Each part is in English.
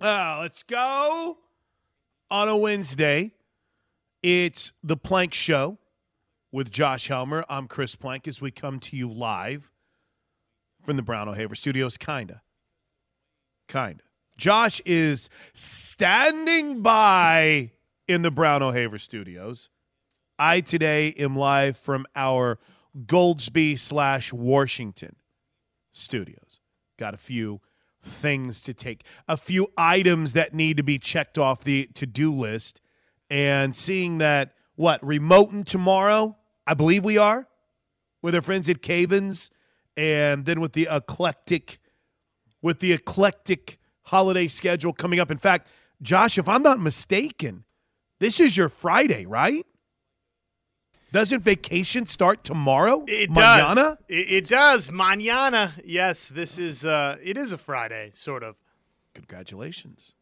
Uh, let's go on a Wednesday. It's the Plank Show with Josh Helmer. I'm Chris Plank as we come to you live from the Brown O'Haver Studios. Kinda. Kinda. Josh is standing by in the Brown O'Haver Studios. I today am live from our Goldsby slash Washington studios. Got a few things to take, a few items that need to be checked off the to do list. And seeing that, what, remoting tomorrow? I believe we are with our friends at Cavens. And then with the eclectic, with the eclectic holiday schedule coming up. In fact, Josh, if I'm not mistaken, this is your Friday, right? Doesn't vacation start tomorrow? It Mañana? does. It, it does. Mañana. Yes, this is. Uh, it is a Friday, sort of. Congratulations.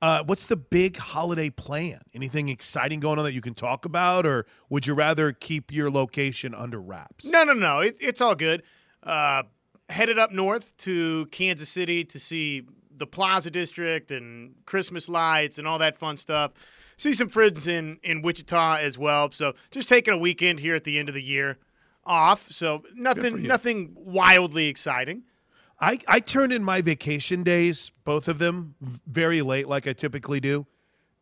Uh, what's the big holiday plan? Anything exciting going on that you can talk about, or would you rather keep your location under wraps? No, no, no. It, it's all good. Uh, headed up north to Kansas City to see the Plaza District and Christmas lights and all that fun stuff. See some friends in in Wichita as well. So just taking a weekend here at the end of the year off. So nothing, nothing wildly exciting. I, I turned in my vacation days, both of them, very late, like I typically do.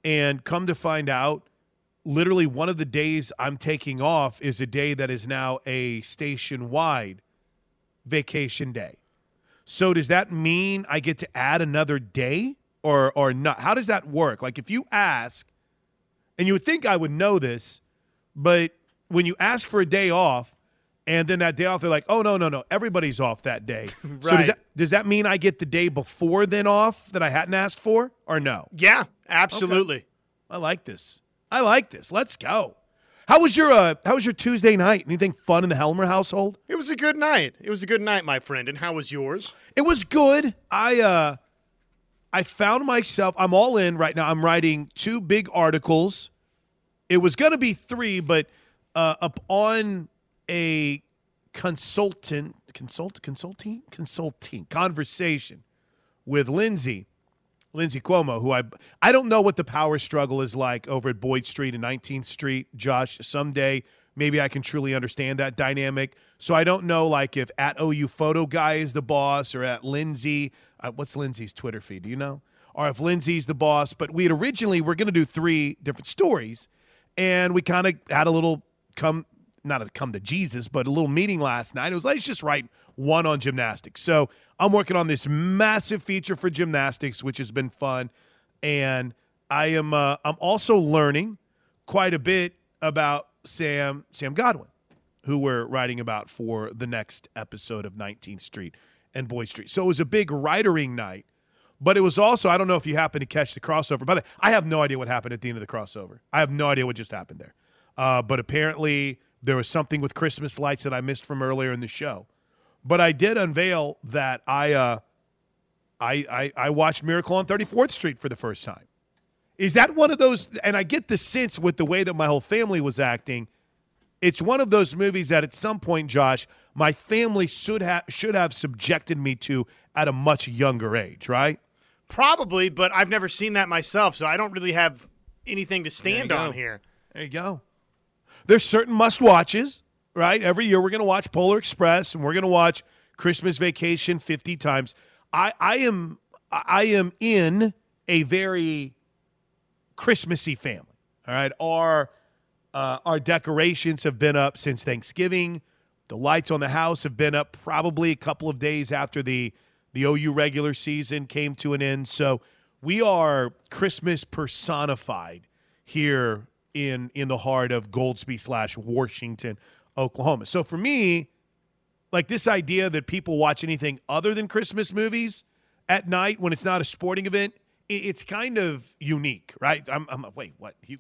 And come to find out, literally one of the days I'm taking off is a day that is now a station wide vacation day. So does that mean I get to add another day or or not? How does that work? Like if you ask, and you would think I would know this, but when you ask for a day off, and then that day off, they're like, "Oh no, no, no, everybody's off that day." So does that does that mean I get the day before then off that I hadn't asked for, or no? Yeah, absolutely. I like this. I like this. Let's go. How was your uh, How was your Tuesday night? Anything fun in the Helmer household? It was a good night. It was a good night, my friend. And how was yours? It was good. I uh I found myself I'm all in right now. I'm writing two big articles. It was going to be 3, but uh up on a consultant consult consulting consulting conversation with Lindsay Lindsay Cuomo, who I I don't know what the power struggle is like over at Boyd Street and 19th Street. Josh, someday maybe I can truly understand that dynamic. So I don't know like if at OU Photo Guy is the boss or at Lindsay. Uh, what's Lindsay's Twitter feed? Do you know? Or if Lindsay's the boss. But we had originally we're going to do three different stories, and we kind of had a little come not a come to Jesus, but a little meeting last night. It was like, let's just write one on gymnastics. So I'm working on this massive feature for gymnastics, which has been fun, and I am uh, I'm also learning quite a bit about Sam Sam Godwin, who we're writing about for the next episode of 19th Street and Boyd Street. So it was a big writering night, but it was also I don't know if you happened to catch the crossover. By the way, I have no idea what happened at the end of the crossover. I have no idea what just happened there. Uh, but apparently there was something with Christmas lights that I missed from earlier in the show. But I did unveil that I uh, I, I I watched Miracle on 34th Street for the first time. Is that one of those? And I get the sense with the way that my whole family was acting. It's one of those movies that at some point, Josh, my family should have should have subjected me to at a much younger age, right? Probably, but I've never seen that myself, so I don't really have anything to stand go. on here. There you go. There's certain must watches, right? Every year we're going to watch Polar Express and we're going to watch Christmas Vacation 50 times. I, I am I am in a very Christmassy family. All right, our uh, our decorations have been up since Thanksgiving. The lights on the house have been up probably a couple of days after the the OU regular season came to an end. So we are Christmas personified here in in the heart of Goldsby slash Washington, Oklahoma. So for me, like this idea that people watch anything other than Christmas movies at night when it's not a sporting event, it's kind of unique, right? I'm, I'm wait, what you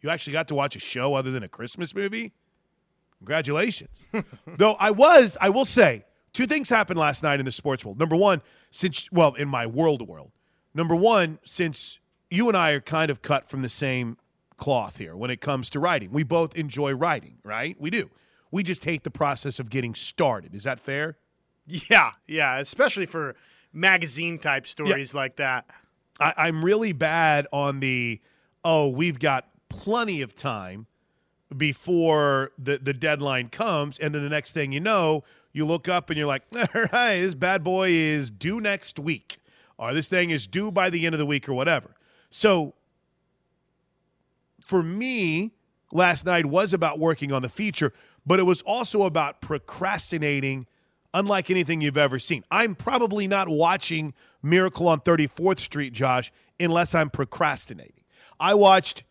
you actually got to watch a show other than a Christmas movie? Congratulations. Though I was, I will say, two things happened last night in the sports world. Number one, since well, in my world world. Number one, since you and I are kind of cut from the same cloth here when it comes to writing. We both enjoy writing, right? We do. We just hate the process of getting started. Is that fair? Yeah, yeah, especially for magazine type stories like that. I, I'm really bad on the oh, we've got plenty of time before the, the deadline comes, and then the next thing you know, you look up and you're like, all right, this bad boy is due next week, or this thing is due by the end of the week, or whatever. So for me, last night was about working on the feature, but it was also about procrastinating unlike anything you've ever seen. I'm probably not watching Miracle on 34th Street, Josh, unless I'm procrastinating. I watched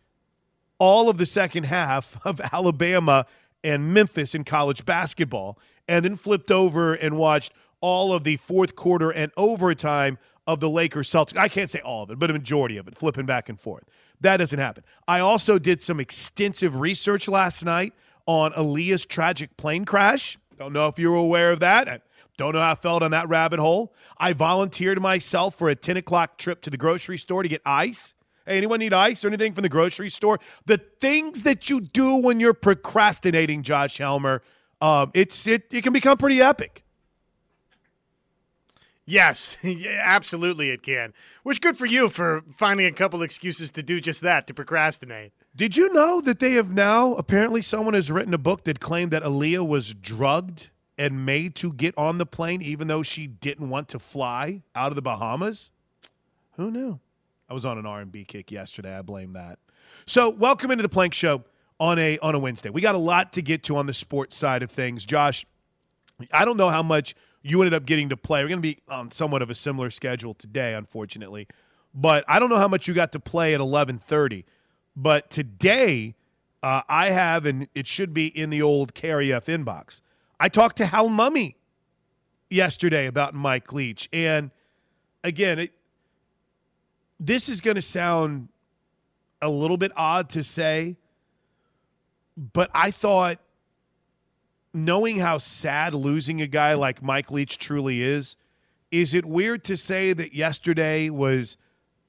all of the second half of Alabama and Memphis in college basketball, and then flipped over and watched all of the fourth quarter and overtime of the Lakers Celtics. I can't say all of it, but a majority of it, flipping back and forth. That doesn't happen. I also did some extensive research last night on Aaliyah's tragic plane crash. Don't know if you were aware of that. I don't know how I felt on that rabbit hole. I volunteered myself for a 10 o'clock trip to the grocery store to get ice. Hey, anyone need ice or anything from the grocery store? The things that you do when you're procrastinating, Josh Helmer, um, it's it, it can become pretty epic. Yes, absolutely it can. Which good for you for finding a couple excuses to do just that, to procrastinate. Did you know that they have now apparently someone has written a book that claimed that Aaliyah was drugged and made to get on the plane even though she didn't want to fly out of the Bahamas? Who knew? I was on an R&B kick yesterday. I blame that. So, welcome into the Plank Show on a on a Wednesday. We got a lot to get to on the sports side of things. Josh, I don't know how much you ended up getting to play. We're going to be on somewhat of a similar schedule today, unfortunately. But I don't know how much you got to play at 11:30. But today, uh, I have, and it should be in the old KREF inbox. I talked to Hal Mumme yesterday about Mike Leach, and again, it, this is going to sound a little bit odd to say, but I thought knowing how sad losing a guy like Mike Leach truly is, is it weird to say that yesterday was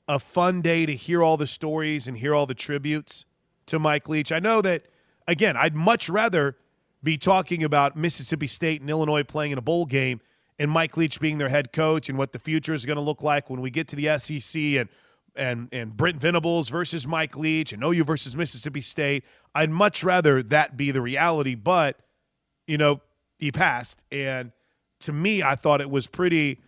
a fun day to hear all the stories and hear all the tributes to Mike Leach? I know that, again, I'd much rather be talking about Mississippi State and Illinois playing in a bowl game and Mike Leach being their head coach and what the future is going to look like when we get to the SEC and and and Brent Venables versus Mike Leach and OU versus Mississippi State. I'd much rather that be the reality, but – you know, he passed. And to me, I thought it was pretty,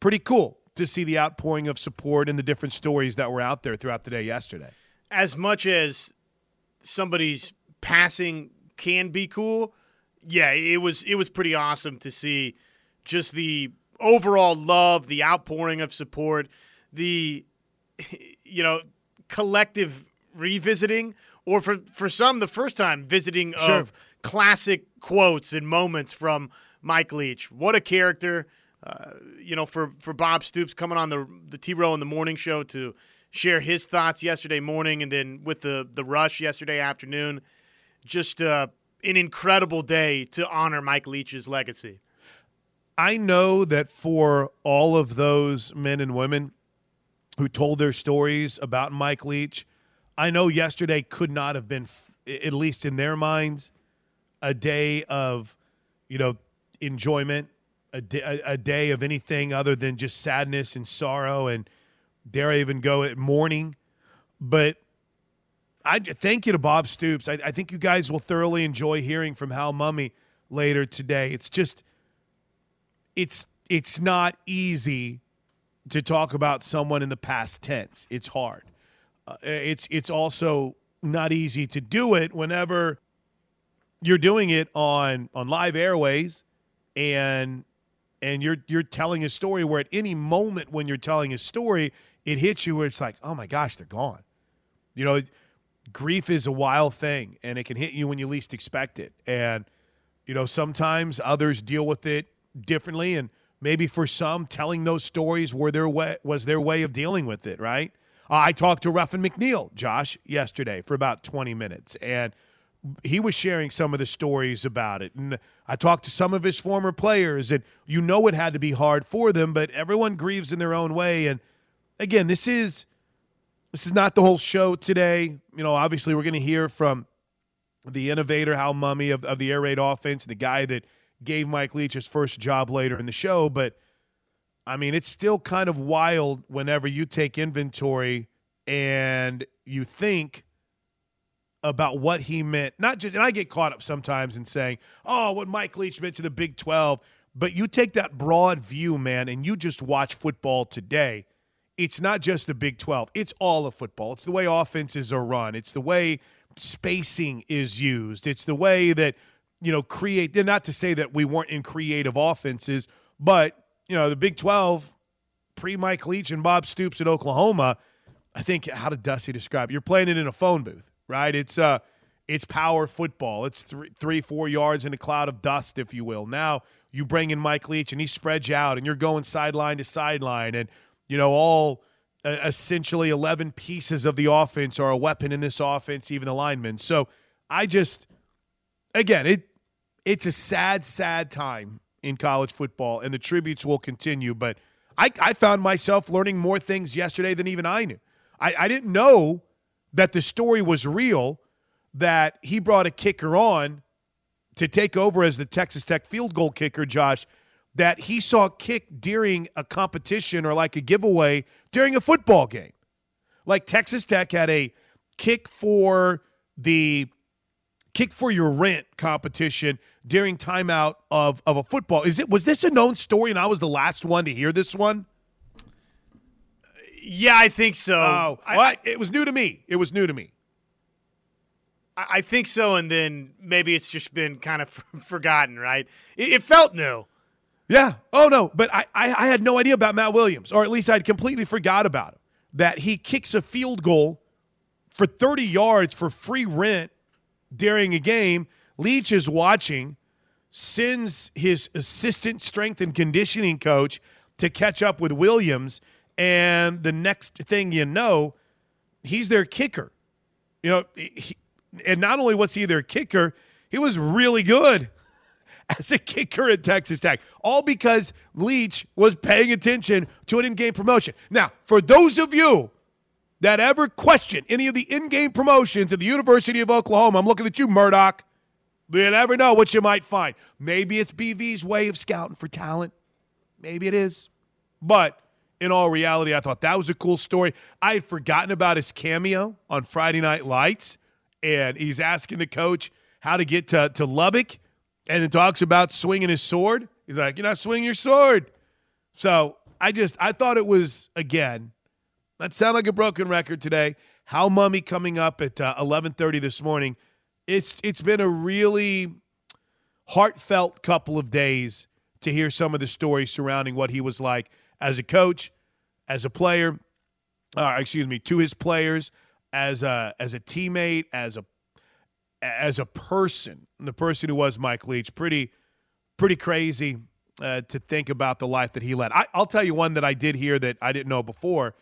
pretty cool to see the outpouring of support and the different stories that were out there throughout the day yesterday. As much as somebody's passing can be cool, yeah, it was it was pretty awesome to see just the overall love, the outpouring of support, the you know collective revisiting, or for for some the first time visiting sure. of classic quotes and moments from Mike Leach. What a character. Uh, you know, for, for Bob Stoops coming on the the T Row in the morning show to share his thoughts yesterday morning, and then with the the rush yesterday afternoon, just uh, an incredible day to honor Mike Leach's legacy. I know that for all of those men and women who told their stories about Mike Leach, I know yesterday could not have been, at least in their minds, a day of, you know, enjoyment, a day, a day of anything other than just sadness and sorrow, and dare I even go at mourning. But I thank you to Bob Stoops. I, I think you guys will thoroughly enjoy hearing from Hal Mumme later today. It's just, it's it's not easy to talk about someone in the past tense. It's hard. Uh, it's it's also not easy to do it whenever you're doing it on on live airways and and you're you're telling a story where at any moment when you're telling a story it hits you where it's like oh my gosh they're gone. You know grief is a wild thing and it can hit you when you least expect it. And you know sometimes others deal with it differently and maybe for some telling those stories were their way was their way of dealing with it right? I talked to Ruffin McNeill josh yesterday for about 20 minutes and he was sharing some of the stories about it. And I talked to some of his former players, and you know it had to be hard for them, but everyone grieves in their own way. And again, this is this is not the whole show today. You know, obviously we're going to hear from the innovator Hal Mumme of, of the air raid offense, the guy that gave Mike Leach his first job later in the show. But I mean, it's still kind of wild whenever you take inventory and you think about what he meant. Not just, and I get caught up sometimes in saying, oh, what Mike Leach meant to the Big 12. But you take that broad view, man, and you just watch football today. It's not just the Big 12, it's all of football. It's the way offenses are run, it's the way spacing is used, it's the way that, you know, create. Not to say that we weren't in creative offenses, but you know, the Big 12, pre Mike Leach and Bob Stoops at Oklahoma, I think, how did Dusty describe it? You're playing it in a phone booth, right? It's, uh, it's power football. It's three, three, four yards in a cloud of dust, if you will. Now you bring in Mike Leach and he spreads you out, and you're going sideline to sideline, and you know all uh, essentially 11 pieces of the offense are a weapon in this offense, even the linemen. So I just, again, it it's a sad, sad time in college football, and the tributes will continue. But I, I found myself learning more things yesterday than even I knew. I, I didn't know that the story was real, that he brought a kicker on to take over as the Texas Tech field goal kicker, Josh, that he saw kick during a competition or like a giveaway during a football game. Like Texas Tech had a kick for the kick for your rent competition during timeout of, of a football. Is it was this a known story and I was the last one to hear this one? Yeah, I think so. Oh, I, well, it was new to me. It was new to me. I, I think so, and then maybe it's just been kind of forgotten, right? It, it, felt new. Yeah. Oh no, but I, I I had no idea about Matt Williams, or at least I'd completely forgot about him. That he kicks a field goal for 30 yards for free rent during a game Leach is watching, sends his assistant strength and conditioning coach to catch up with Williams, and the next thing you know, he's their kicker. You know, he, and not only was he their kicker, he was really good as a kicker at Texas Tech, all because Leach was paying attention to an in-game promotion. Now, for those of you that ever question any of the in-game promotions at the University of Oklahoma, I'm looking at you, Murdoch. You never know what you might find. Maybe it's BV's way of scouting for talent. Maybe it is. But in all reality, I thought that was a cool story. I had forgotten about his cameo on Friday Night Lights, and he's asking the coach how to get to, to Lubbock, and then talks about swinging his sword. He's like, You're not swinging your sword. So I just, I thought it was, again, that sound like a broken record today. Hal Mumme coming up at uh, 11:30 this morning it's it's been a really heartfelt couple of days to hear some of the stories surrounding what he was like as a coach, as a player, uh, excuse me, to his players, as a as a teammate, as a as a person, the person who was Mike Leach. Pretty pretty crazy uh, to think about the life that he led. I, I'll tell you one that I did hear that I didn't know before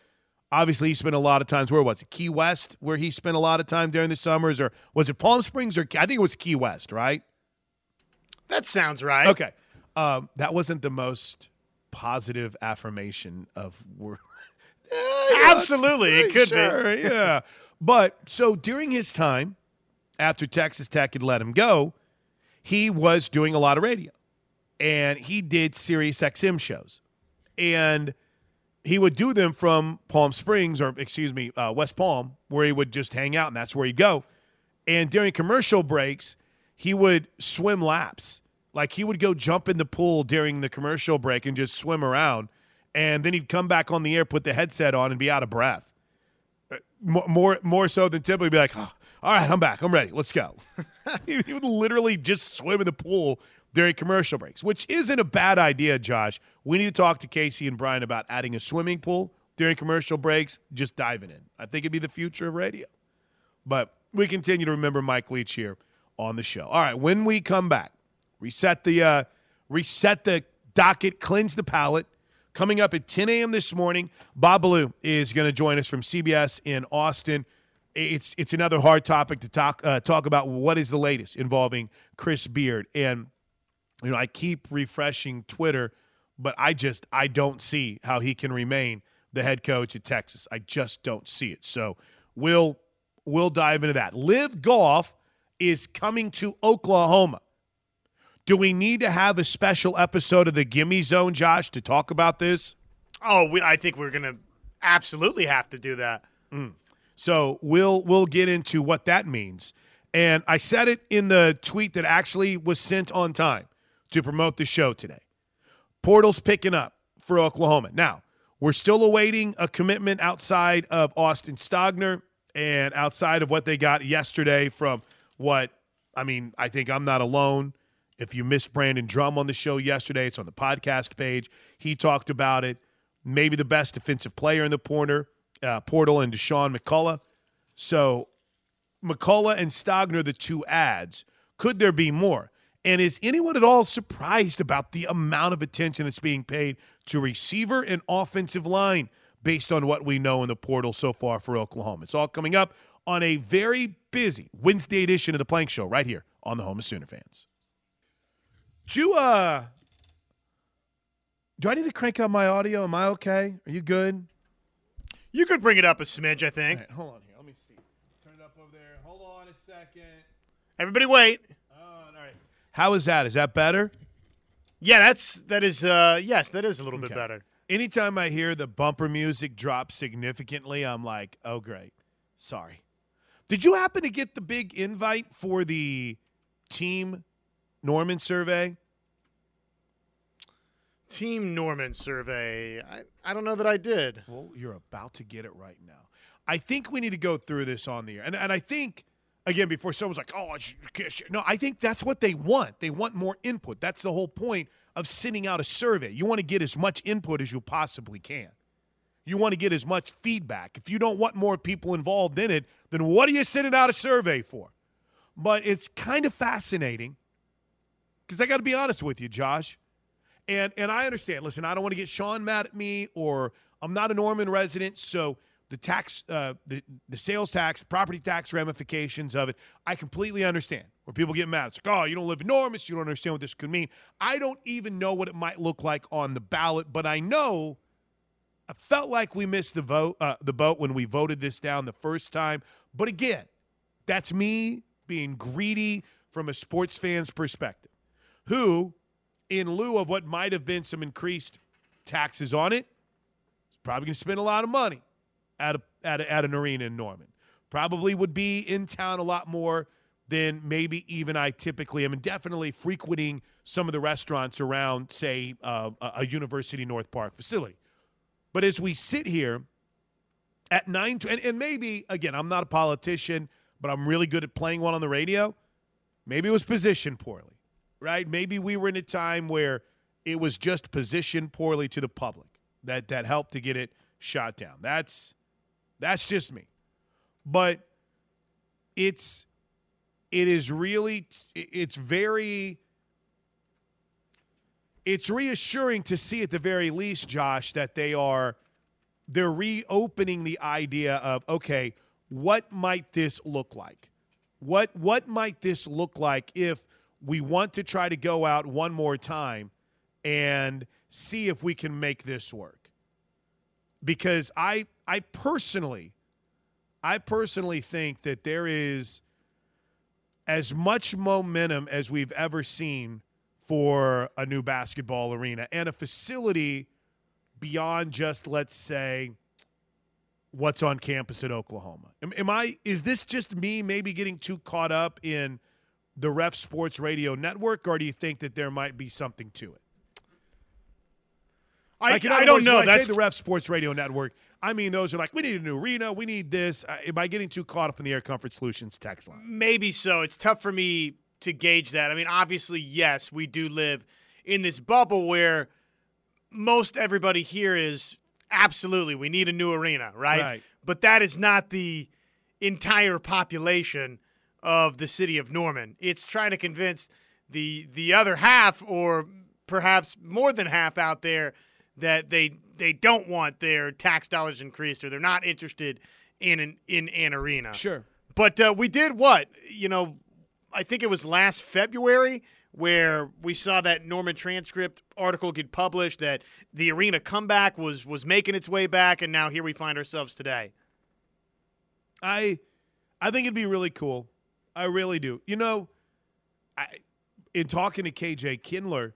Obviously, he spent a lot of times. Where was it? Key West, where he spent a lot of time during the summers, or was it Palm Springs? Or I think it was Key West, right? That sounds right. Okay, um, that wasn't the most positive affirmation of. Absolutely, it could sure, be. yeah, but so during his time after Texas Tech had let him go, he was doing a lot of radio, and he did Sirius XM shows, and he would do them from Palm Springs or excuse me, uh, West Palm, where he would just hang out, and that's where he'd go. And during commercial breaks, he would swim laps. Like he would go jump in the pool during the commercial break and just swim around, and then he'd come back on the air, put the headset on, and be out of breath. Uh, more more so than typically be like, oh, all right, I'm back, I'm ready, let's go. he would literally just swim in the pool during commercial breaks, which isn't a bad idea, Josh. We need to talk to Casey and Brian about adding a swimming pool during commercial breaks, just diving in. I think it'd be the future of radio. But we continue to remember Mike Leach here on the show. All right, when we come back, reset the uh, reset the docket, cleanse the palate. Coming up at 10 a.m. this morning, Bob Ballou is going to join us from CBS in Austin. It's it's another hard topic to talk uh, talk about. What is the latest involving Chris Beard and you know, I keep refreshing Twitter, but I just I don't see how he can remain the head coach at Texas. I just don't see it. So we'll we'll dive into that. Live Golf is coming to Oklahoma. Do we need to have a special episode of the Gimme Zone, Josh, to talk about this? Oh, we, I think we're gonna absolutely have to do that. Mm. So we'll we'll get into what that means. And I said it in the tweet that actually was sent on time to promote the show today. Portal's picking up for Oklahoma. Now, we're still awaiting a commitment outside of Austin Stogner and outside of what they got yesterday from what I mean, I think I'm not alone. If you missed Brandon Drumm on the show yesterday, it's on the podcast page. He talked about it. Maybe the best defensive player in the porter, uh, portal and Deshaun McCullough. So McCullough and Stogner, the two ads. Could there be more? And is anyone at all surprised about the amount of attention that's being paid to receiver and offensive line based on what we know in the portal so far for Oklahoma? It's all coming up on a very busy Wednesday edition of the Plank Show right here on the Home of Sooner fans. Do you, uh, do I need to crank up my audio? Am I okay? Are you good? You could bring it up a smidge, I think. Right, hold on here. Let me see. Turn it up over there. Hold on a second. Everybody, wait. all right. How is that? Is that better? Yeah, that's that is. Uh, yes, that is a little bit better. Anytime I hear the bumper music drop significantly, I'm like, oh, great. Sorry. Did you happen to get the big invite for the team Norman survey? Team Norman survey. I, I don't know that I did. Well, you're about to get it right now. I think we need to go through this on the air. And, and I think, again, before someone's like, oh, I should, can't share." no, I think that's what they want. They want more input. That's the whole point of sending out a survey. You want to get as much input as you possibly can. You want to get as much feedback. If you don't want more people involved in it, then what are you sending out a survey for? But it's kind of fascinating because I got to be honest with you, Josh. And and I understand. Listen, I don't want to get Sean mad at me, or I'm not a Norman resident, so the tax, uh, the the sales tax, property tax ramifications of it, I completely understand. Where people get mad, it's like, oh, you don't live in Norman, so you don't understand what this could mean. I don't even know what it might look like on the ballot, but I know. I felt like we missed the vote, uh, the boat when we voted this down the first time. But again, that's me being greedy from a sports fan's perspective. Who, in lieu of what might have been some increased taxes on it, is probably going to spend a lot of money at, a, at, a, at an arena in Norman. Probably would be in town a lot more than maybe even I typically am, and definitely frequenting some of the restaurants around, say, uh, a University North Park facility. But as we sit here at nine, and, and maybe again, I'm not a politician, but I'm really good at playing one on the radio. Maybe it was positioned poorly, right? Maybe we were in a time where it was just positioned poorly to the public that that helped to get it shot down. That's that's just me, but it's it is really it's very it's reassuring to see at the very least, Josh, that they are they're reopening the idea of okay, what might this look like? What what might this look like if we want to try to go out one more time and see if we can make this work? Because I I personally I personally think that there is as much momentum as we've ever seen for a new basketball arena and a facility beyond just let's say what's on campus at Oklahoma. Am, am I is this just me maybe getting too caught up in the Ref Sports Radio network or do you think that there might be something to it? I, Like, I other don't words, know. When I say the Ref Sports Radio Network. I mean, those are like, we need a new arena. We need this. Uh, am I getting too caught up in the Air Comfort Solutions text line? Maybe so. It's tough for me to gauge that. I mean, obviously, yes, we do live in this bubble where most everybody here is absolutely we need a new arena, right? Right. But that is not the entire population of the city of Norman. It's trying to convince the the other half or perhaps more than half out there that they they don't want their tax dollars increased or they're not interested in an in an arena. Sure. But uh, we did what? You know, I think it was last February where we saw that Norman transcript article get published that the arena comeback was was making its way back, and now here we find ourselves today. I I think it'd be really cool. I really do. You know, I in talking to KJ Kindler,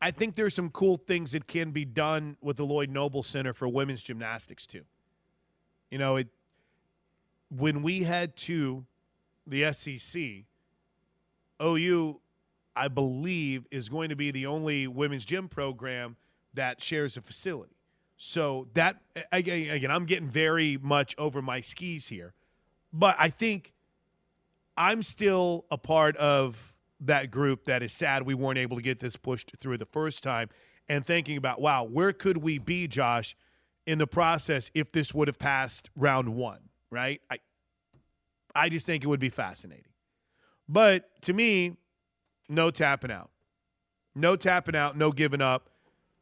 I think there's some cool things that can be done with the Lloyd Noble Center for women's gymnastics too. You know, it when we head to the SEC, OU, I believe, is going to be the only women's gym program that shares a facility. So that again, I'm getting very much over my skis here, but I think I'm still a part of that group that is sad we weren't able to get this pushed through the first time, and thinking about wow, where could we be, Josh, in the process if this would have passed round one, right? I I just think it would be fascinating. But to me, no tapping out. No tapping out, no giving up.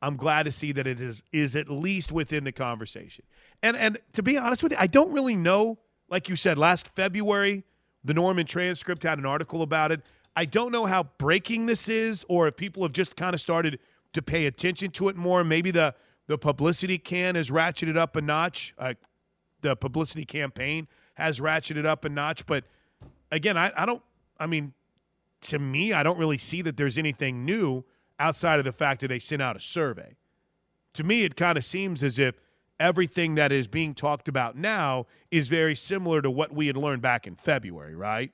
I'm glad to see that it is is at least within the conversation. And and to be honest with you, I don't really know. Like you said, last February, the Norman transcript had an article about it. I don't know how breaking this is, or if people have just kind of started to pay attention to it more. Maybe the the publicity can has ratcheted up a notch. Uh, the publicity campaign has ratcheted up a notch. But again, I, I don't. I mean, to me, I don't really see that there's anything new outside of the fact that they sent out a survey. To me, it kind of seems as if everything that is being talked about now is very similar to what we had learned back in February, right?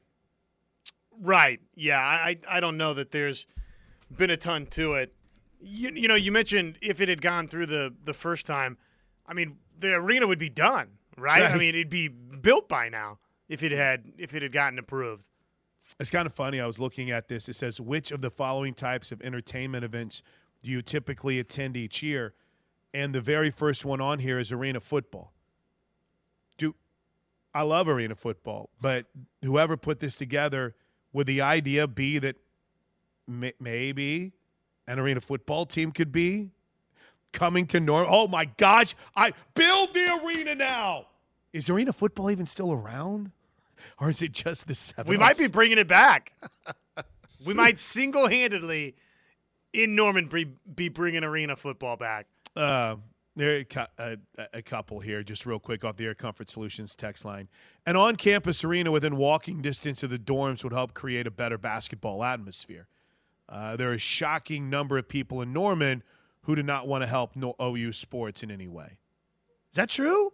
Right. Yeah. I I don't know that there's been a ton to it. You, you know, you mentioned if it had gone through the the first time, I mean, the arena would be done, right? right. I mean, it'd be built by now if it had if it had gotten approved. It's kind of funny. I was looking at this. It says, which of the following types of entertainment events do you typically attend each year? And the very first one on here is arena football. Do I love arena football, but whoever put this together would the idea be that may, maybe an arena football team could be coming to Norm? Oh my gosh! I build the arena now. Is arena football even still around? or is it just the seven? We might be bringing it back. we might single handedly in Norman be, be bringing arena football back. Uh, there a, a, couple here, just real quick off the Air Comfort Solutions text line. An on campus arena within walking distance of the dorms would help create a better basketball atmosphere. Uh, there is a shocking number of people in Norman who do not want to help OU sports in any way. Is that true?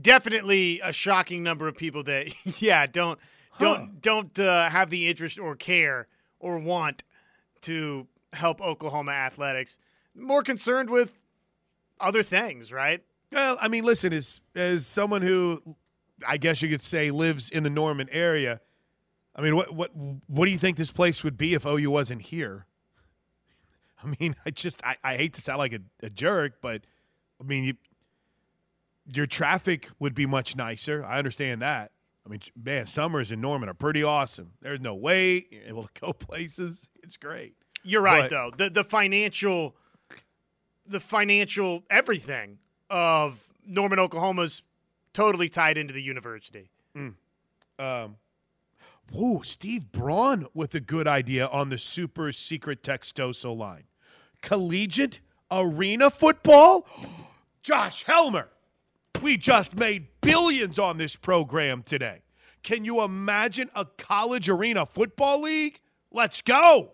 definitely a shocking number of people that yeah don't don't don't uh, have the interest or care or want to help Oklahoma athletics. More concerned with other things, right? Well, I mean, listen, as as someone who I guess you could say lives in the Norman area, I mean, what what what do you think this place would be if OU wasn't here? I mean, I just I, I hate to sound like a, a jerk, but I mean, you your traffic would be much nicer. I understand that. I mean, man, summers in Norman are pretty awesome. There's no wait. You're able to go places. It's great. You're right, but, though. The the financial, the financial everything of Norman, Oklahoma's totally tied into the university. Mm. Um, whoa, Steve Braun with a good idea on the super secret Textoso line. Collegiate arena football? Josh Helmer. We just made billions on this program today. Can you imagine a college arena football league? Let's go.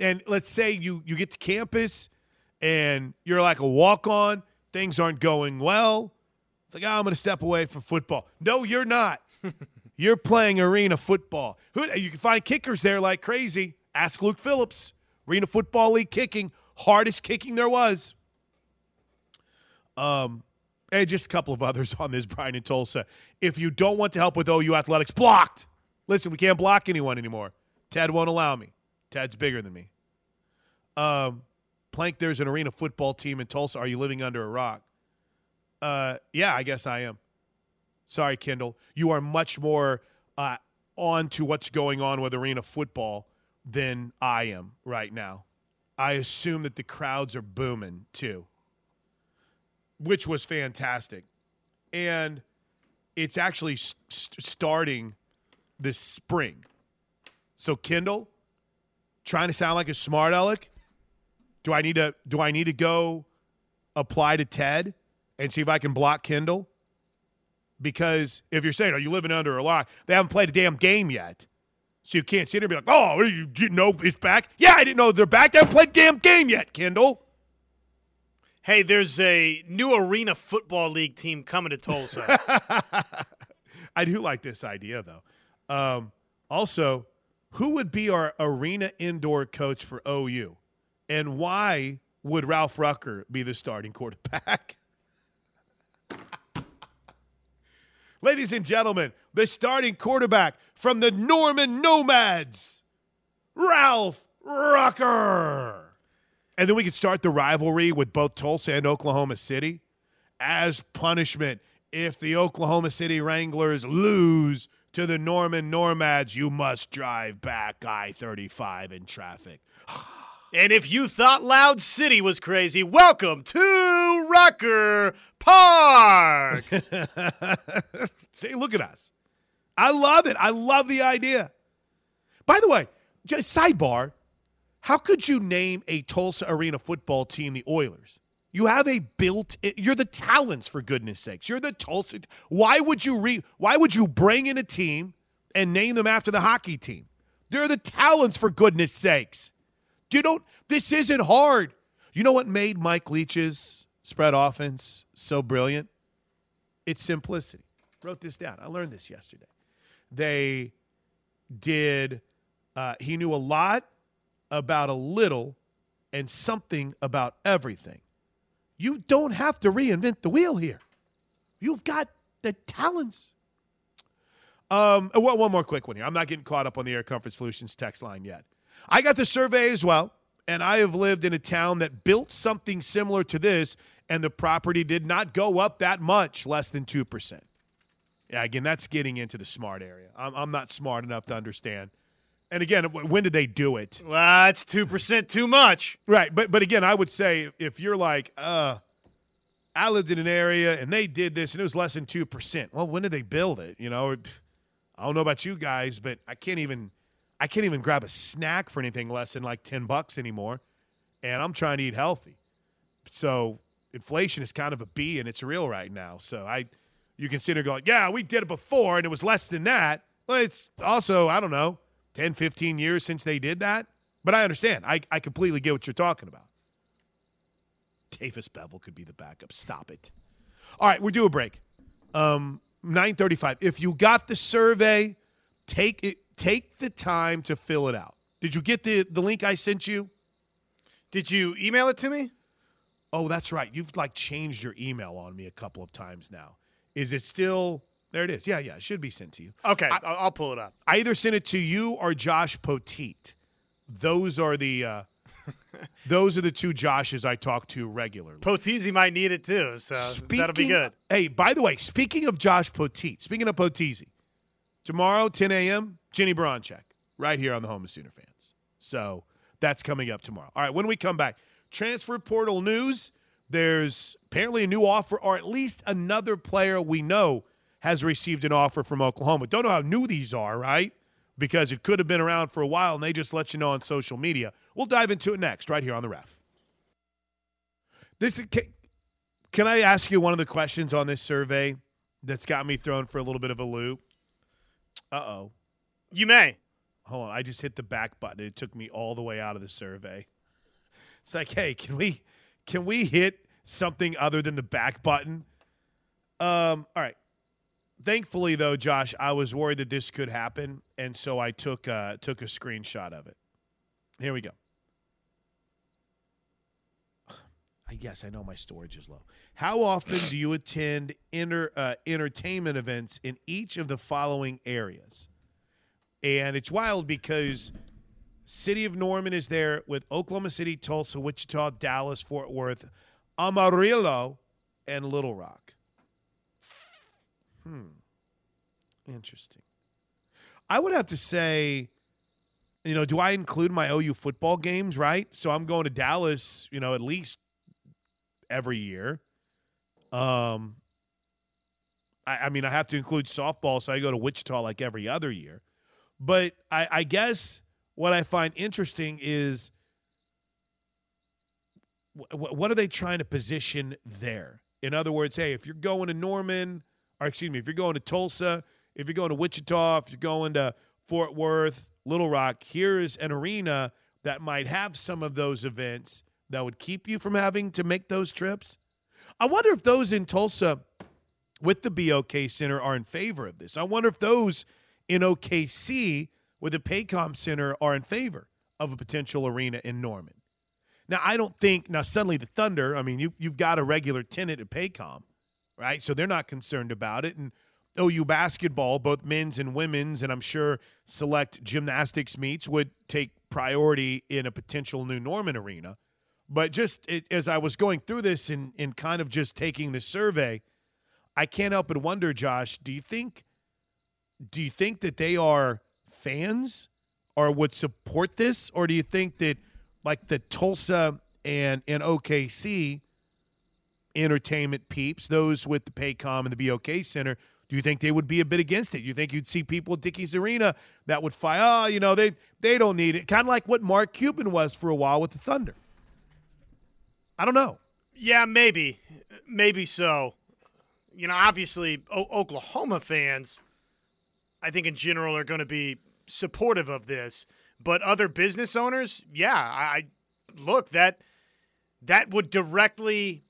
And let's say you you get to campus and you're like a walk on, things aren't going well. It's like, oh, I'm going to step away from football. No, you're not. you're playing arena football. Who, you can find kickers there like crazy. Ask Luke Phillips. Arena Football League kicking, hardest kicking there was. Um, and just a couple of others on this, Brian and Tulsa. If you don't want to help with OU athletics, blocked. Listen, we can't block anyone anymore. Ted won't allow me. Ted's bigger than me. Um, Plank, there's an arena football team in Tulsa. Are you living under a rock? Uh, yeah, I guess I am. Sorry, Kendall. You are much more uh, on to what's going on with arena football than I am right now. I assume that the crowds are booming too which was fantastic. And it's actually st- starting this spring. So Kendall, trying to sound like a smart aleck. Do I need to do I need to go apply to Ted and see if I can block Kendall? because if you're saying, "Are you living under a rock?" They haven't played a damn game yet, so you can't sit there and be like, "Oh, you didn't know it's back." Yeah, I didn't know they're back. They haven't played a damn game yet, Kendall. Hey, there's a new arena football league team coming to Tulsa. I do like this idea though. Um, also, who would be our arena indoor coach for OU, and why would Ralph Rucker be the starting quarterback? Ladies and gentlemen, the starting quarterback from the Norman Nomads, Ralph Rucker. And then we could start the rivalry with both Tulsa and Oklahoma City as punishment. If the Oklahoma City Wranglers lose to the Norman Nomads, you must drive back I 35 in traffic. and if you thought Loud City was crazy, welcome to Rucker Park. See, look at us. I love it. I love the idea. By the way, just sidebar, how could you name a Tulsa Arena football team the Oilers? You have a built you're the Talons for goodness sakes. You're the Tulsa Why would you re why would you bring in a team and name them after the hockey team? They're the Talons for goodness sakes. You don't this isn't hard. You know what made Mike Leach's spread offense so brilliant? It's simplicity. Wrote this down. I learned this yesterday. They did uh, he knew a lot about a little and something about everything. You don't have to reinvent the wheel here. You've got the Talons. Um, one, one more quick one here. I'm not getting caught up on the Air Comfort Solutions text line yet. I got the survey as well, and I have lived in a town that built something similar to this, and the property did not go up that much, less than 2%. Yeah, again, that's getting into the smart area. I'm, I'm not smart enough to understand and again, when did they do it? Well, that's two percent too much, right? But but again, I would say if you're like, uh, I lived in an area and they did this and it was less than two percent. Well, when did they build it? You know, I don't know about you guys, but I can't even I can't even grab a snack for anything less than like ten bucks anymore, and I'm trying to eat healthy. So inflation is kind of a B and it's real right now. So I, you consider going, yeah, we did it before and it was less than that. Well, it's also I don't know 10, 15 years since they did that. But I understand. I, I completely get what you're talking about. Davis Bevel could be the backup. Stop it. All right, we do a break. Um, 935. If you got the survey, take it take the time to fill it out. Did you get the, the link I sent you? Did you email it to me? Oh, that's right. You've like changed your email on me a couple of times now. Is it still there it is. Yeah, yeah. It should be sent to you. Okay, I, will pull it up. I either send it to you or Josh Poteet. Those are the uh, those are the two Joshes I talk to regularly. Potezi might need it too, so speaking, that'll be good. Hey, by the way, speaking of Josh Poteet, speaking of Potezi, tomorrow 10 a.m. Jennie Baranczyk, right here on the Home of Sooner fans. So that's coming up tomorrow. All right, when we come back, transfer portal news. There's apparently a new offer, or at least another player we know has received an offer from Oklahoma. Don't know how new these are, right? Because it could have been around for a while and they just let you know on social media. We'll dive into it next, right here on the ref. This can, can I ask you one of the questions on this survey that's got me thrown for a little bit of a loop? Uh oh. You may. Hold on. I just hit the back button. It took me all the way out of the survey. It's like, hey, can we can we hit something other than the back button? Um, all right thankfully, though, Josh, I was worried that this could happen, and so I took uh, took a screenshot of it. Here we go. I guess I know my storage is low. How often do you attend inter, uh, entertainment events in each of the following areas? And it's wild because City of Norman is there with Oklahoma City, Tulsa, Wichita, Dallas, Fort Worth, Amarillo, and Little Rock. Hmm. Interesting. I would have to say, you know, do I include my OU football games, right? So I'm going to Dallas, you know, at least every year. Um, I, I mean, I have to include softball, so I go to Wichita like every other year. But I, I guess what I find interesting is what are they trying to position there? In other words, hey, if you're going to Norman or excuse me, if you're going to Tulsa, if you're going to Wichita, if you're going to Fort Worth, Little Rock, here's an arena that might have some of those events that would keep you from having to make those trips. I wonder if those in Tulsa with the BOK Center are in favor of this. I wonder if those in OKC with the Paycom Center are in favor of a potential arena in Norman. Now, I don't think now suddenly the Thunder. I mean, you you've got a regular tenant at Paycom, right? So they're not concerned about it. And OU basketball, both men's and women's, and I'm sure select gymnastics meets would take priority in a potential new Norman arena. But just it, as I was going through this and, and kind of just taking the survey, I can't help but wonder, Josh, do you think do you think that they are fans or would support this? Or do you think that like the Tulsa and, and OKC entertainment peeps, those with the Paycom and the BOK Center, do you think they would be a bit against it? You think you'd see people at Dickies Arena that would fight? Oh, you know, they they don't need it. Kind of like what Mark Cuban was for a while with the Thunder. I don't know. Yeah, maybe, maybe so. You know, obviously, o- Oklahoma fans, I think in general, are going to be supportive of this. But other business owners, yeah, I, I look that that would directly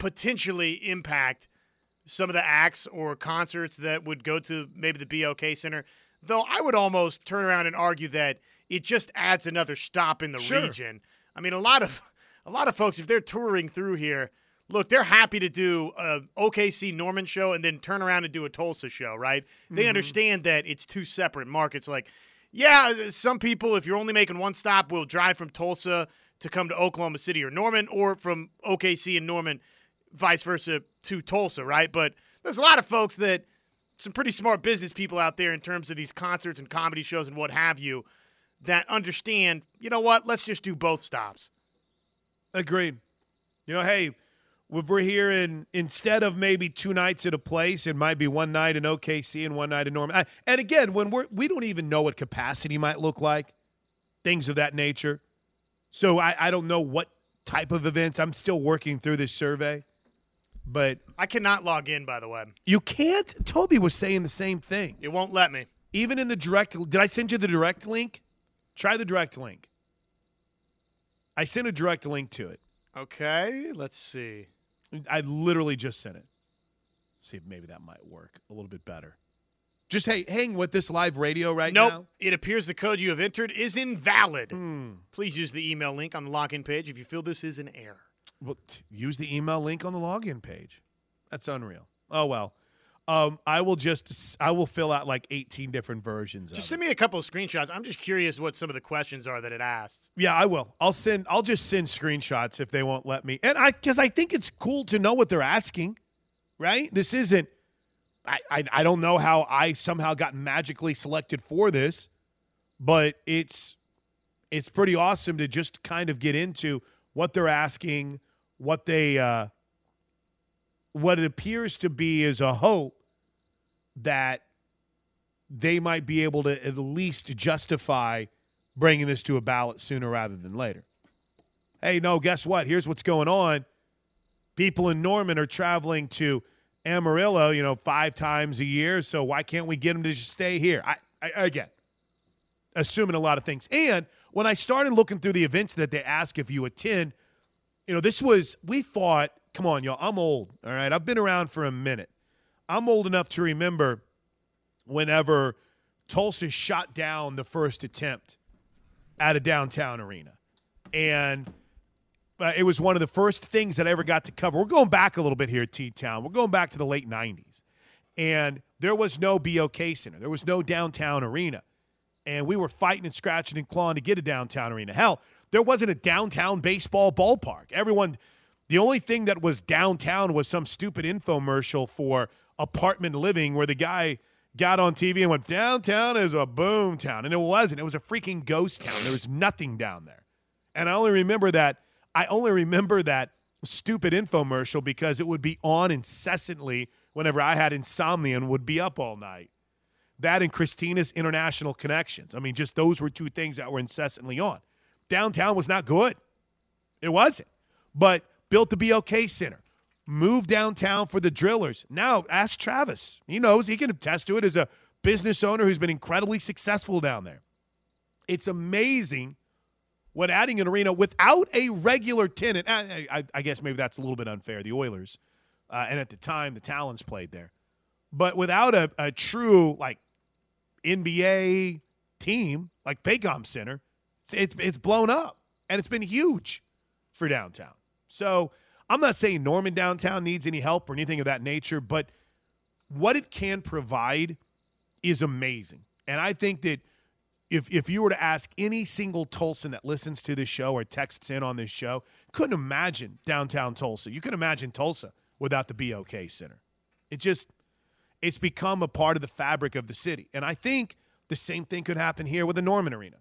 potentially impact some of the acts or concerts that would go to maybe the BOK Center. Though I would almost turn around and argue that it just adds another stop in the Sure. region. I mean, a lot of a lot of folks, if they're touring through here, look, they're happy to do a OKC Norman show and then turn around and do a Tulsa show, right? They mm-hmm. understand that it's two separate markets. Like, yeah, some people, if you're only making one stop, will drive from Tulsa to come to Oklahoma City or Norman, or from OKC and Norman, vice versa to Tulsa, right? But there's a lot of folks that some pretty smart business people out there in terms of these concerts and comedy shows and what have you that understand, you know what, let's just do both stops. Agreed. You know, hey, if we're here in instead of maybe two nights at a place, it might be one night in OKC and one night in Norman. I, and again, when we're we don't even know what capacity might look like, things of that nature. So I, I don't know what type of events. I'm still working through this survey, but I cannot log in, by the way. you can't. Toby was saying the same thing. It won't let me. Even in the direct, did I send you the direct link? Try the direct link. I sent a direct link to it. Okay, let's see. I literally just sent it. See if maybe that might work a little bit better. Just hey, hang with this live radio right nope. now. It appears the code you have entered is invalid. Hmm. Please use the email link on the login page if you feel this is an error. Well, t- use the email link on the login page. That's unreal. Oh well. Um, I will just I will fill out like 18 different versions. Just send me a couple of screenshots. I'm just curious what some of the questions are that it asks. Yeah, I will. I'll send. I'll just send screenshots if they won't let me. And I because I think it's cool to know what they're asking. Right. This isn't. I, I I don't know how I somehow got magically selected for this, but it's it's pretty awesome to just kind of get into what they're asking, what they uh, what it appears to be is a hope that they might be able to at least justify bringing this to a ballot sooner rather than later. Hey, no, guess what? Here's what's going on. People in Norman are traveling to Amarillo, you know, five times a year. So why can't we get them to just stay here? I, I again, assuming a lot of things. And when I started looking through the events that they ask if you attend, you know, this was we thought, come on, y'all, I'm old. All right. I've been around for a minute. I'm old enough to remember whenever Tulsa shot down the first attempt at a downtown arena. And uh, it was one of the first things that I ever got to cover. We're going back a little bit here at T Town. We're going back to the late 90s. And there was no BOK Center, there was no downtown arena. And we were fighting and scratching and clawing to get a downtown arena. Hell, there wasn't a downtown baseball ballpark. Everyone, the only thing that was downtown was some stupid infomercial for apartment living where the guy got on TV and went, Downtown is a boom town. And it wasn't. It was a freaking ghost town. There was nothing down there. And I only remember that. I only remember that stupid infomercial because it would be on incessantly whenever I had insomnia and would be up all night. That and Christina's international connections. I mean, just those were two things that were incessantly on. Downtown was not good. It wasn't. But built the BOK Center. move downtown for the drillers. Now, ask Travis. He knows he can attest to it as a business owner who's been incredibly successful down there. It's amazing what adding an arena without a regular tenant. I, I, I guess maybe that's a little bit unfair. The Oilers, uh, and at the time, the Talons played there, but without a, a true like NBA team like Paycom Center, it's, it's blown up and it's been huge for downtown. So I'm not saying Norman downtown needs any help or anything of that nature, but what it can provide is amazing. And I think that if if you were to ask any single Tulsan that listens to this show or texts in on this show, couldn't imagine downtown Tulsa. You can imagine Tulsa without the BOK Center. It just it's become a part of the fabric of the city. And I think the same thing could happen here with the Norman Arena.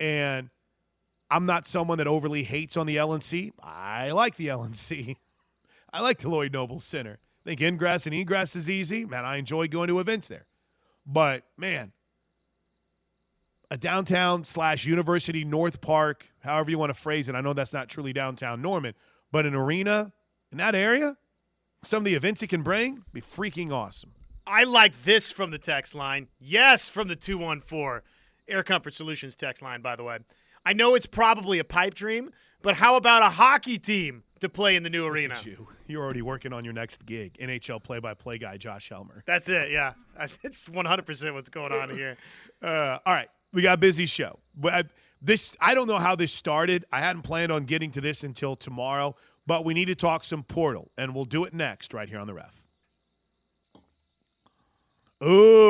And I'm not someone that overly hates on the LNC. I like the LNC. I like the Lloyd Noble Center. I think ingress and egress is easy. Man, I enjoy going to events there. But man, a downtown slash University North Park, however you want to phrase it. I know that's not truly downtown Norman, but an arena in that area, some of the events it can bring, be freaking awesome. I like this from the text line. Yes, from the 214 Air Comfort Solutions text line, by the way. I know it's probably a pipe dream, but how about a hockey team to play in the new arena? You. You're already working on your next gig, NHL play by play guy Josh Helmer. That's it, yeah. It's 100% what's going on here. Uh, all right we got a busy show. I, this I don't know how this started. I hadn't planned on getting to this until tomorrow, but we need to talk some portal, and we'll do it next right here on the ref. Ooh.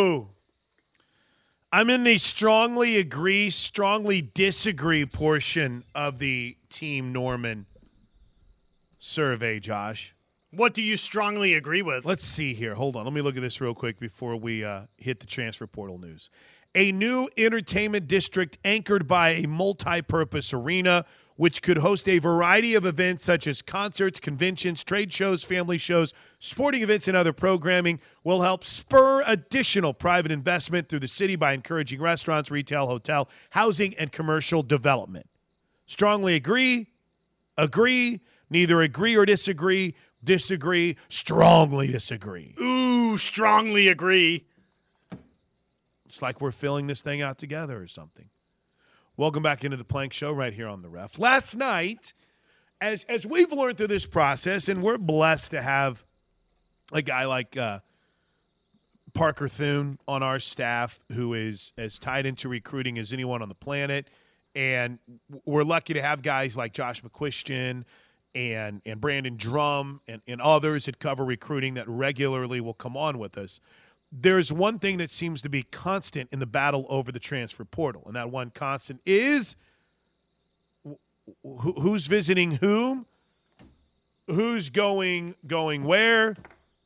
I'm in the strongly agree, strongly disagree portion of the Team Norman survey, Josh. What do you strongly agree with? Let's see here. Hold on. Let me look at this real quick before we uh, hit the transfer portal news a new entertainment district anchored by a multi purpose arena, which could host a variety of events such as concerts, conventions, trade shows, family shows, sporting events, and other programming, will help spur additional private investment through the city by encouraging restaurants, retail, hotel, housing, and commercial development. Strongly agree, agree, neither agree or disagree, disagree, strongly disagree. Ooh, strongly agree. It's like we're filling this thing out together or something. Welcome back into the Plank Show right here on the Ref. Last night, as as we've learned through this process, and we're blessed to have a guy like uh, Parker Thune on our staff who is as tied into recruiting as anyone on the planet, and we're lucky to have guys like Josh McCuistion and and Brandon Drumm and, and others that cover recruiting that regularly will come on with us there's one thing that seems to be constant in the battle over the transfer portal, and that one constant is who's visiting whom, who's going going where,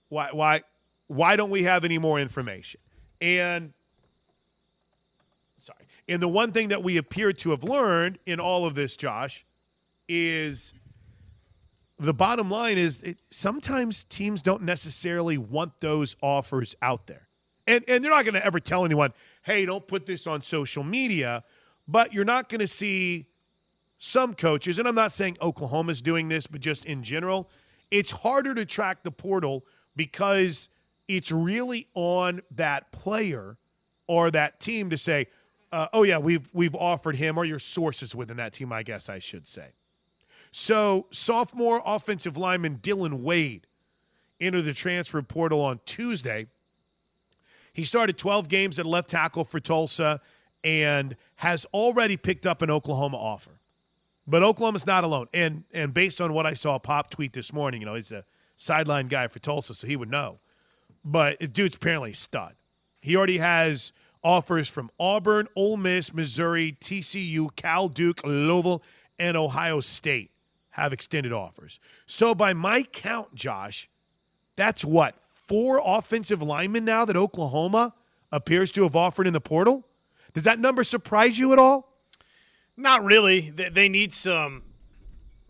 why why why don't we have any more information? And sorry, and the one thing that we appear to have learned in all of this, Josh, is the bottom line is it, sometimes teams don't necessarily want those offers out there. And, and they're not going to ever tell anyone, hey, don't put this on social media. But you're not going to see some coaches, and I'm not saying Oklahoma's doing this, but just in general, it's harder to track the portal because it's really on that player or that team to say, uh, oh yeah, we've we've offered him, or your sources within that team, I guess I should say. So, sophomore offensive lineman Dylan Wade entered the transfer portal on Tuesday. He started 12 games at left tackle for Tulsa and has already picked up an Oklahoma offer. But Oklahoma's not alone. And and based on what I saw Pop tweet this morning, you know, he's a sideline guy for Tulsa, so he would know. But dude's apparently a stud. He already has offers from Auburn, Ole Miss, Missouri, TCU, Cal Duke, Louisville, and Ohio State have extended offers. So by my count, Josh, that's what four offensive linemen now that Oklahoma appears to have offered in the portal. Does that number surprise you at all? Not really. They need some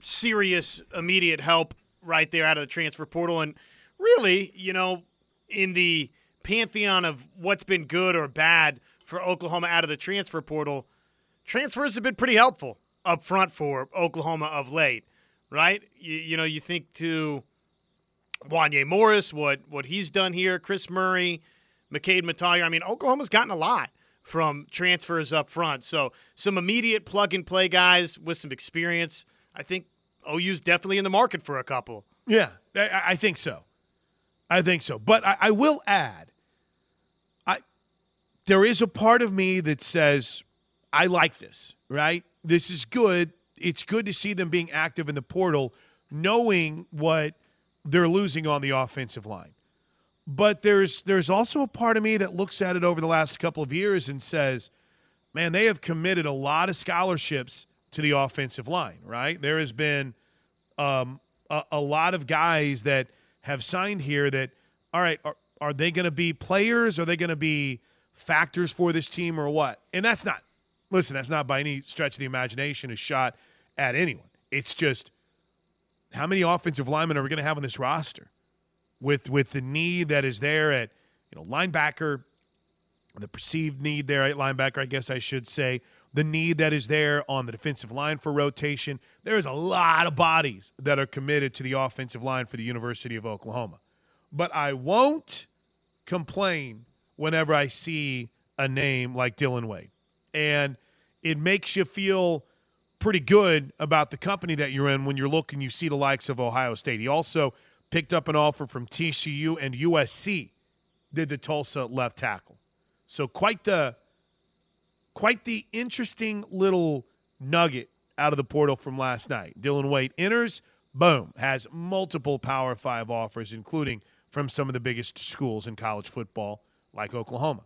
serious immediate help right there out of the transfer portal. And really, you know, in the pantheon of what's been good or bad for Oklahoma out of the transfer portal, transfers have been pretty helpful up front for Oklahoma of late right? You, you know, you think to Wanya Morris, what what he's done here, Chris Murray, McKade Mettauer. I mean, Oklahoma's gotten a lot from transfers up front. So some immediate plug and play guys with some experience. I think OU's definitely in the market for a couple. Yeah, I, I think so. I think so. But I, I will add, I there is a part of me that says I like this. Right, this is good. It's good to see them being active in the portal, knowing what they're losing on the offensive line. But there's there's also a part of me that looks at it over the last couple of years and says, man, they have committed a lot of scholarships to the offensive line, right? There has been um, a, a, lot of guys that have signed here that, all right, are, are they going to be players? Are they going to be factors for this team or what? And that's not, listen, that's not by any stretch of the imagination a shot at anyone. It's just how many offensive linemen are we going to have on this roster? with with the need that is there at you know linebacker, the perceived need there at linebacker, I guess I should say, the need that is there on the defensive line for rotation. There is a lot of bodies that are committed to the offensive line for the University of Oklahoma. But I won't complain whenever I see a name like Dylan Wade. And it makes you feel pretty good about the company that you're in when you're looking, you see the likes of Ohio State. He also picked up an offer from TCU and USC did the Tulsa left tackle. So quite the quite the interesting little nugget out of the portal from last night. Dylan Wade enters, boom, has multiple Power 5 offers including from some of the biggest schools in college football like Oklahoma.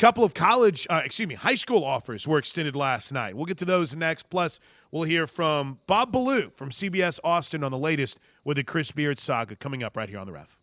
Couple of college, uh, excuse me, high school offers were extended last night. We'll get to those next. Plus, we'll hear from Bob Ballou from CBS Austin on the latest with the Chris Beard saga coming up right here on the Ref.